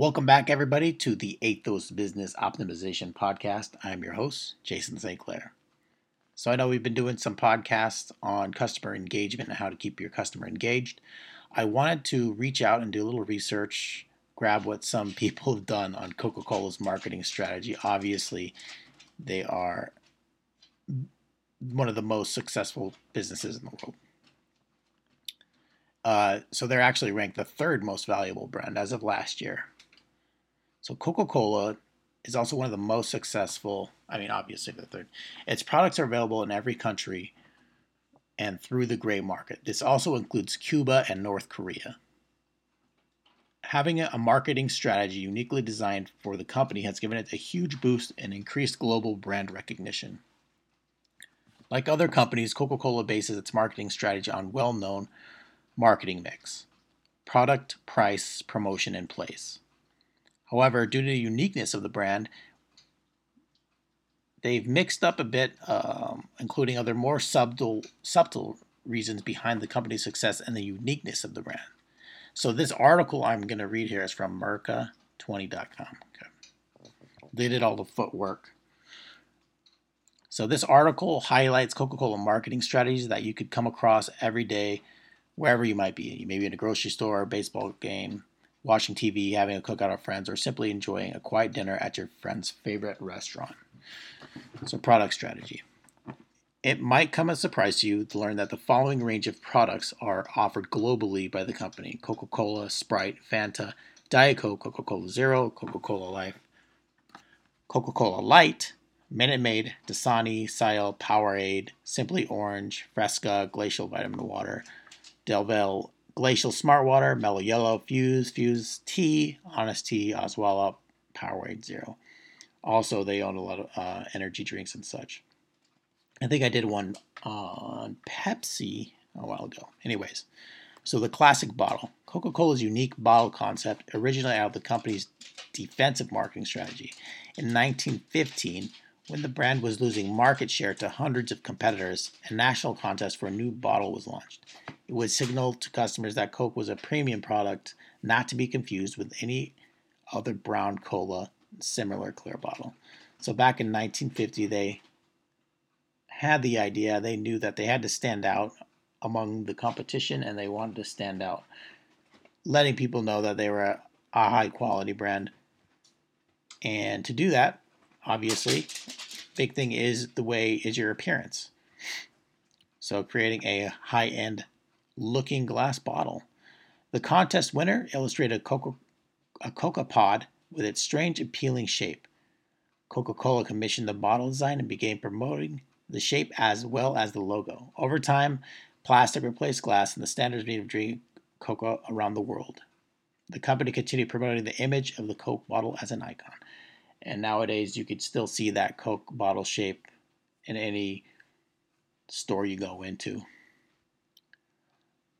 Welcome back, everybody, to the Athos Business Optimization Podcast. I'm your host, Jason St. Clair. So, I know we've been doing some podcasts on customer engagement and how to keep your customer engaged. I wanted to reach out and do a little research, grab what some people have done on Coca Cola's marketing strategy. Obviously, they are one of the most successful businesses in the world. Uh, so they're actually ranked the third most valuable brand as of last year so Coca Cola is also one of the most successful. I mean, obviously the third. Its products are available in every country and through the gray market. This also includes Cuba and North Korea. Having a marketing strategy uniquely designed for the company has given it a huge boost and increased global brand recognition. Like other companies, Coca Cola bases its marketing strategy on well known marketing mix product, price, promotion, and place. However, due to the uniqueness of the brand, they've mixed up a bit, um, including other more subtle, subtle reasons behind the company's success and the uniqueness of the brand. So this article I'm going to read here is from Merca20.com. Okay. They did all the footwork. So this article highlights Coca-Cola marketing strategies that you could come across every day, wherever you might be. You may be in a grocery store, a baseball game, watching TV, having a cookout with friends, or simply enjoying a quiet dinner at your friend's favorite restaurant. So, product strategy. It might come as a surprise to you to learn that the following range of products are offered globally by the company Coca Cola, Sprite, Fanta, Diet Coke, Coca Cola Zero, Coca Cola Life, Coca Cola Light, Minute Maid, Dasani, Ciel, Powerade, Simply Orange, Fresca, Glacial Vitamin Water, Devel Glacial Smart Water, Mellow Yellow, Fuse, Fuze Tea, Honest Tea, Odwalla, Powerade Zero. Also, they own a lot of uh, energy drinks and such. I think I did one on Pepsi a while ago. Anyways, so the classic bottle. Coca Cola's unique bottle concept originated out of the company's defensive marketing strategy. In 1915, when the brand was losing market share to hundreds of competitors, a national contest for a new bottle was launched. It would signal to customers that Coke was a premium product, not to be confused with any other brown cola similar clear bottle. So back in 1950, they had the idea, they knew that they had to stand out among the competition and they wanted to stand out, letting people know that they were a, a high quality brand. And to do that, obviously, big thing is the way is your appearance. So creating a high end looking glass bottle. The contest winner illustrated a Coca, a Coca pod with its strange, appealing shape. Coca Cola commissioned the bottle design and began promoting the shape as well as the logo. Over time, plastic replaced glass and the standards made of drinking Coca around the world. The company continued promoting the image of the Coke bottle as an icon. And nowadays, you could still see that Coke bottle shape in any store you go into.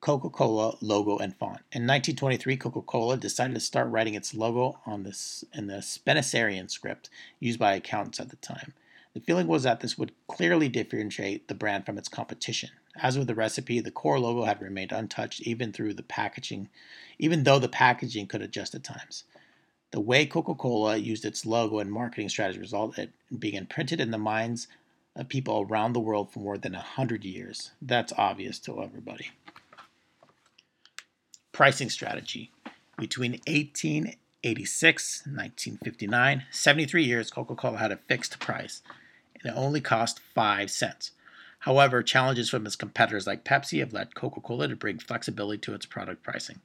Coca Cola logo and font. In 1923, Coca Cola decided to start writing its logo on this in the Spencerian script used by accountants at the time. The feeling was that this would clearly differentiate the brand from its competition. As with the recipe, the core logo had remained untouched even through the packaging, even though the packaging could adjust at times. The way Coca-Cola used its logo and marketing strategy resulted in being imprinted in the minds of people around the world for more than a hundred years. That's obvious to everybody pricing strategy. Between 1886 and 1959, 73 years, Coca Cola had a fixed price, and it only cost 5 cents. However, challenges from its competitors like Pepsi have led Coca Cola to bring flexibility to its product pricing.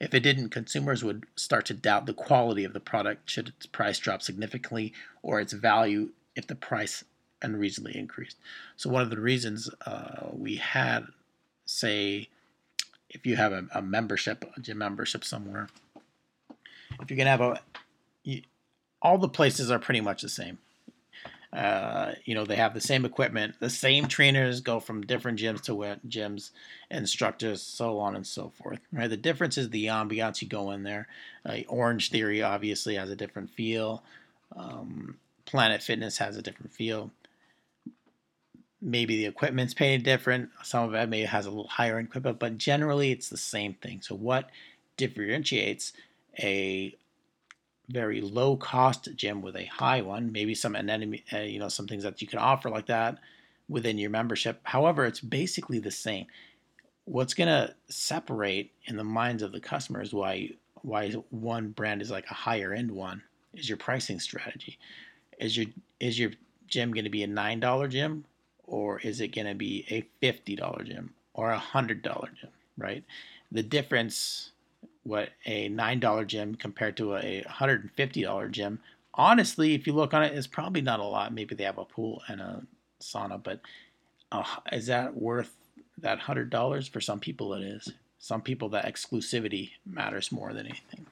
If it didn't, consumers would start to doubt the quality of the product should its price drop significantly or its value if the price unreasonably increased. So, one of the reasons uh, we had, say, if you have a, a membership, a gym membership somewhere, if you're gonna have a, you, all the places are pretty much the same. Uh, you know, they have the same equipment, the same trainers go from different gyms to gyms, instructors, so on and so forth. Right. The difference is the ambiance you go in there. Uh, Orange Theory obviously has a different feel. Um, Planet Fitness has a different feel maybe the equipment's painted different. Some of it maybe has a little higher equipment, but generally it's the same thing. So what differentiates a very low cost gym with a high one, maybe some enemy, uh, you know, some things that you can offer like that within your membership. However, it's basically the same. What's going to separate in the minds of the customers why why one brand is like a higher end one is your pricing strategy. Is your is your gym going to be a $9 gym or is it going to be a $50 gym or a $100 gym, right? The difference what a $9 gym compared to a $150 gym. Honestly if you look on it, it is probably not a lot. Maybe they have a pool and a sauna but uh, is that worth that $100 for some people it is. Some people that exclusivity matters more than anything.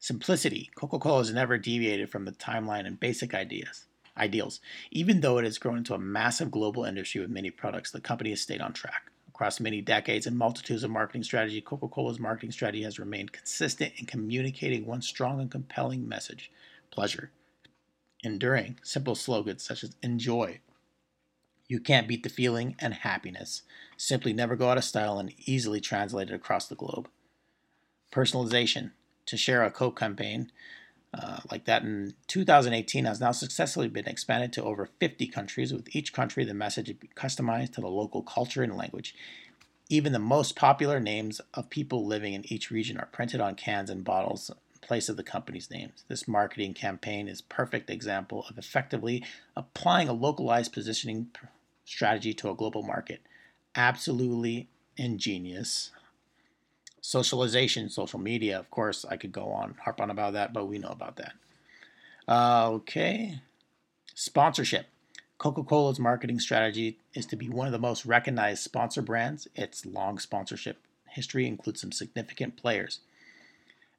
Simplicity. Coca-cola has never deviated from the timeline and basic ideas ideals. Even though it has grown into a massive global industry with many products the company has stayed on track Across many decades and multitudes of marketing strategy, Coca Cola's marketing strategy has remained consistent in communicating one strong and compelling message pleasure. Enduring, simple slogans such as enjoy. You can't beat the feeling and happiness. Simply never go out of style and easily translated across the globe. Personalization. To share a Coke campaign, uh, like that in 2018 has now successfully been expanded to over 50 countries, with each country the message customized to the local culture and language. Even the most popular names of people living in each region are printed on cans and bottles in place of the company's names. This marketing campaign is perfect example of effectively applying a localized positioning strategy to a global market. Absolutely ingenious socialization, social media, of course, I could go on, harp on about that, but we know about that. Uh, okay. Sponsorship. Coca Cola's marketing strategy is to be one of the most recognized sponsor brands. Its long sponsorship history includes some significant players.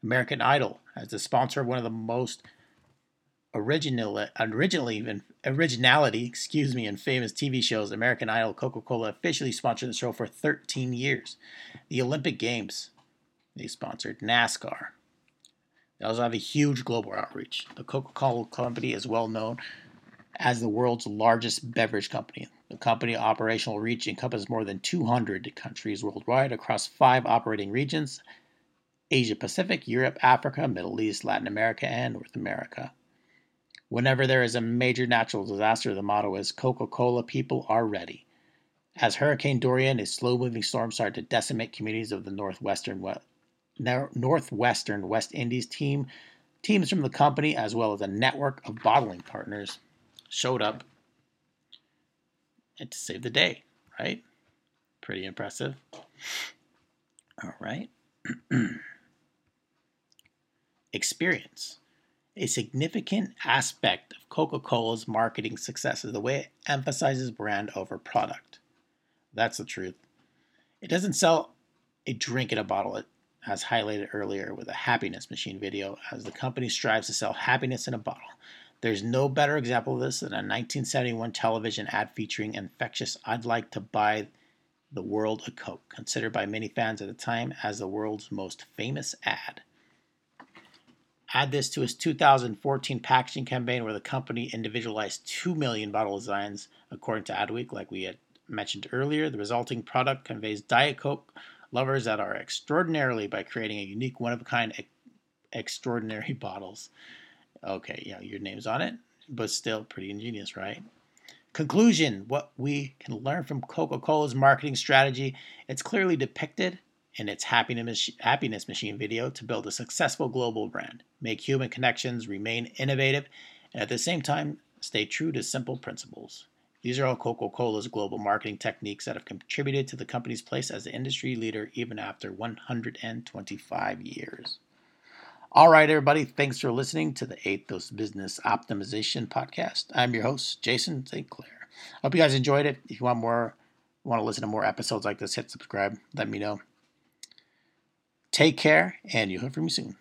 American Idol, as the sponsor of one of the most original, originally even originality, excuse me, in famous TV shows, American Idol, Coca-Cola officially sponsored the show for 13 years. The Olympic Games, they sponsored NASCAR. They also have a huge global outreach. The Coca Cola Company is well known as the world's largest beverage company. The company operational reach encompasses more than 200 countries worldwide across five operating regions Asia Pacific, Europe, Africa, Middle East, Latin America, and North America. Whenever there is a major natural disaster, the motto is Coca Cola people are ready. As Hurricane Dorian, a slow moving storm, started to decimate communities of the northwestern Northwestern West Indies team, teams from the company, as well as a network of bottling partners, showed up and to save the day, right? Pretty impressive. All right. Experience. A significant aspect of Coca Cola's marketing success is the way it emphasizes brand over product. That's the truth. It doesn't sell a drink in a bottle, it as highlighted earlier with a happiness machine video, as the company strives to sell happiness in a bottle. There's no better example of this than a 1971 television ad featuring infectious I'd like to buy the world a Coke, considered by many fans at the time as the world's most famous ad. Add this to his 2014 packaging campaign where the company individualized 2 million bottle designs according to Adweek, like we had mentioned earlier. The resulting product conveys Diet Coke lovers that are extraordinarily by creating a unique, one of a kind, extraordinary bottles. Okay, yeah, your name's on it, but still pretty ingenious, right? Conclusion What we can learn from Coca Cola's marketing strategy, it's clearly depicted in its happiness, happiness machine video to build a successful global brand, make human connections, remain innovative, and at the same time, stay true to simple principles. These are all Coca Cola's global marketing techniques that have contributed to the company's place as the industry leader even after 125 years. All right, everybody, thanks for listening to the Ethos Business Optimization Podcast. I'm your host, Jason St. Clair. Hope you guys enjoyed it. If you want more, want to listen to more episodes like this, hit subscribe. Let me know. Take care, and you'll hear from me soon.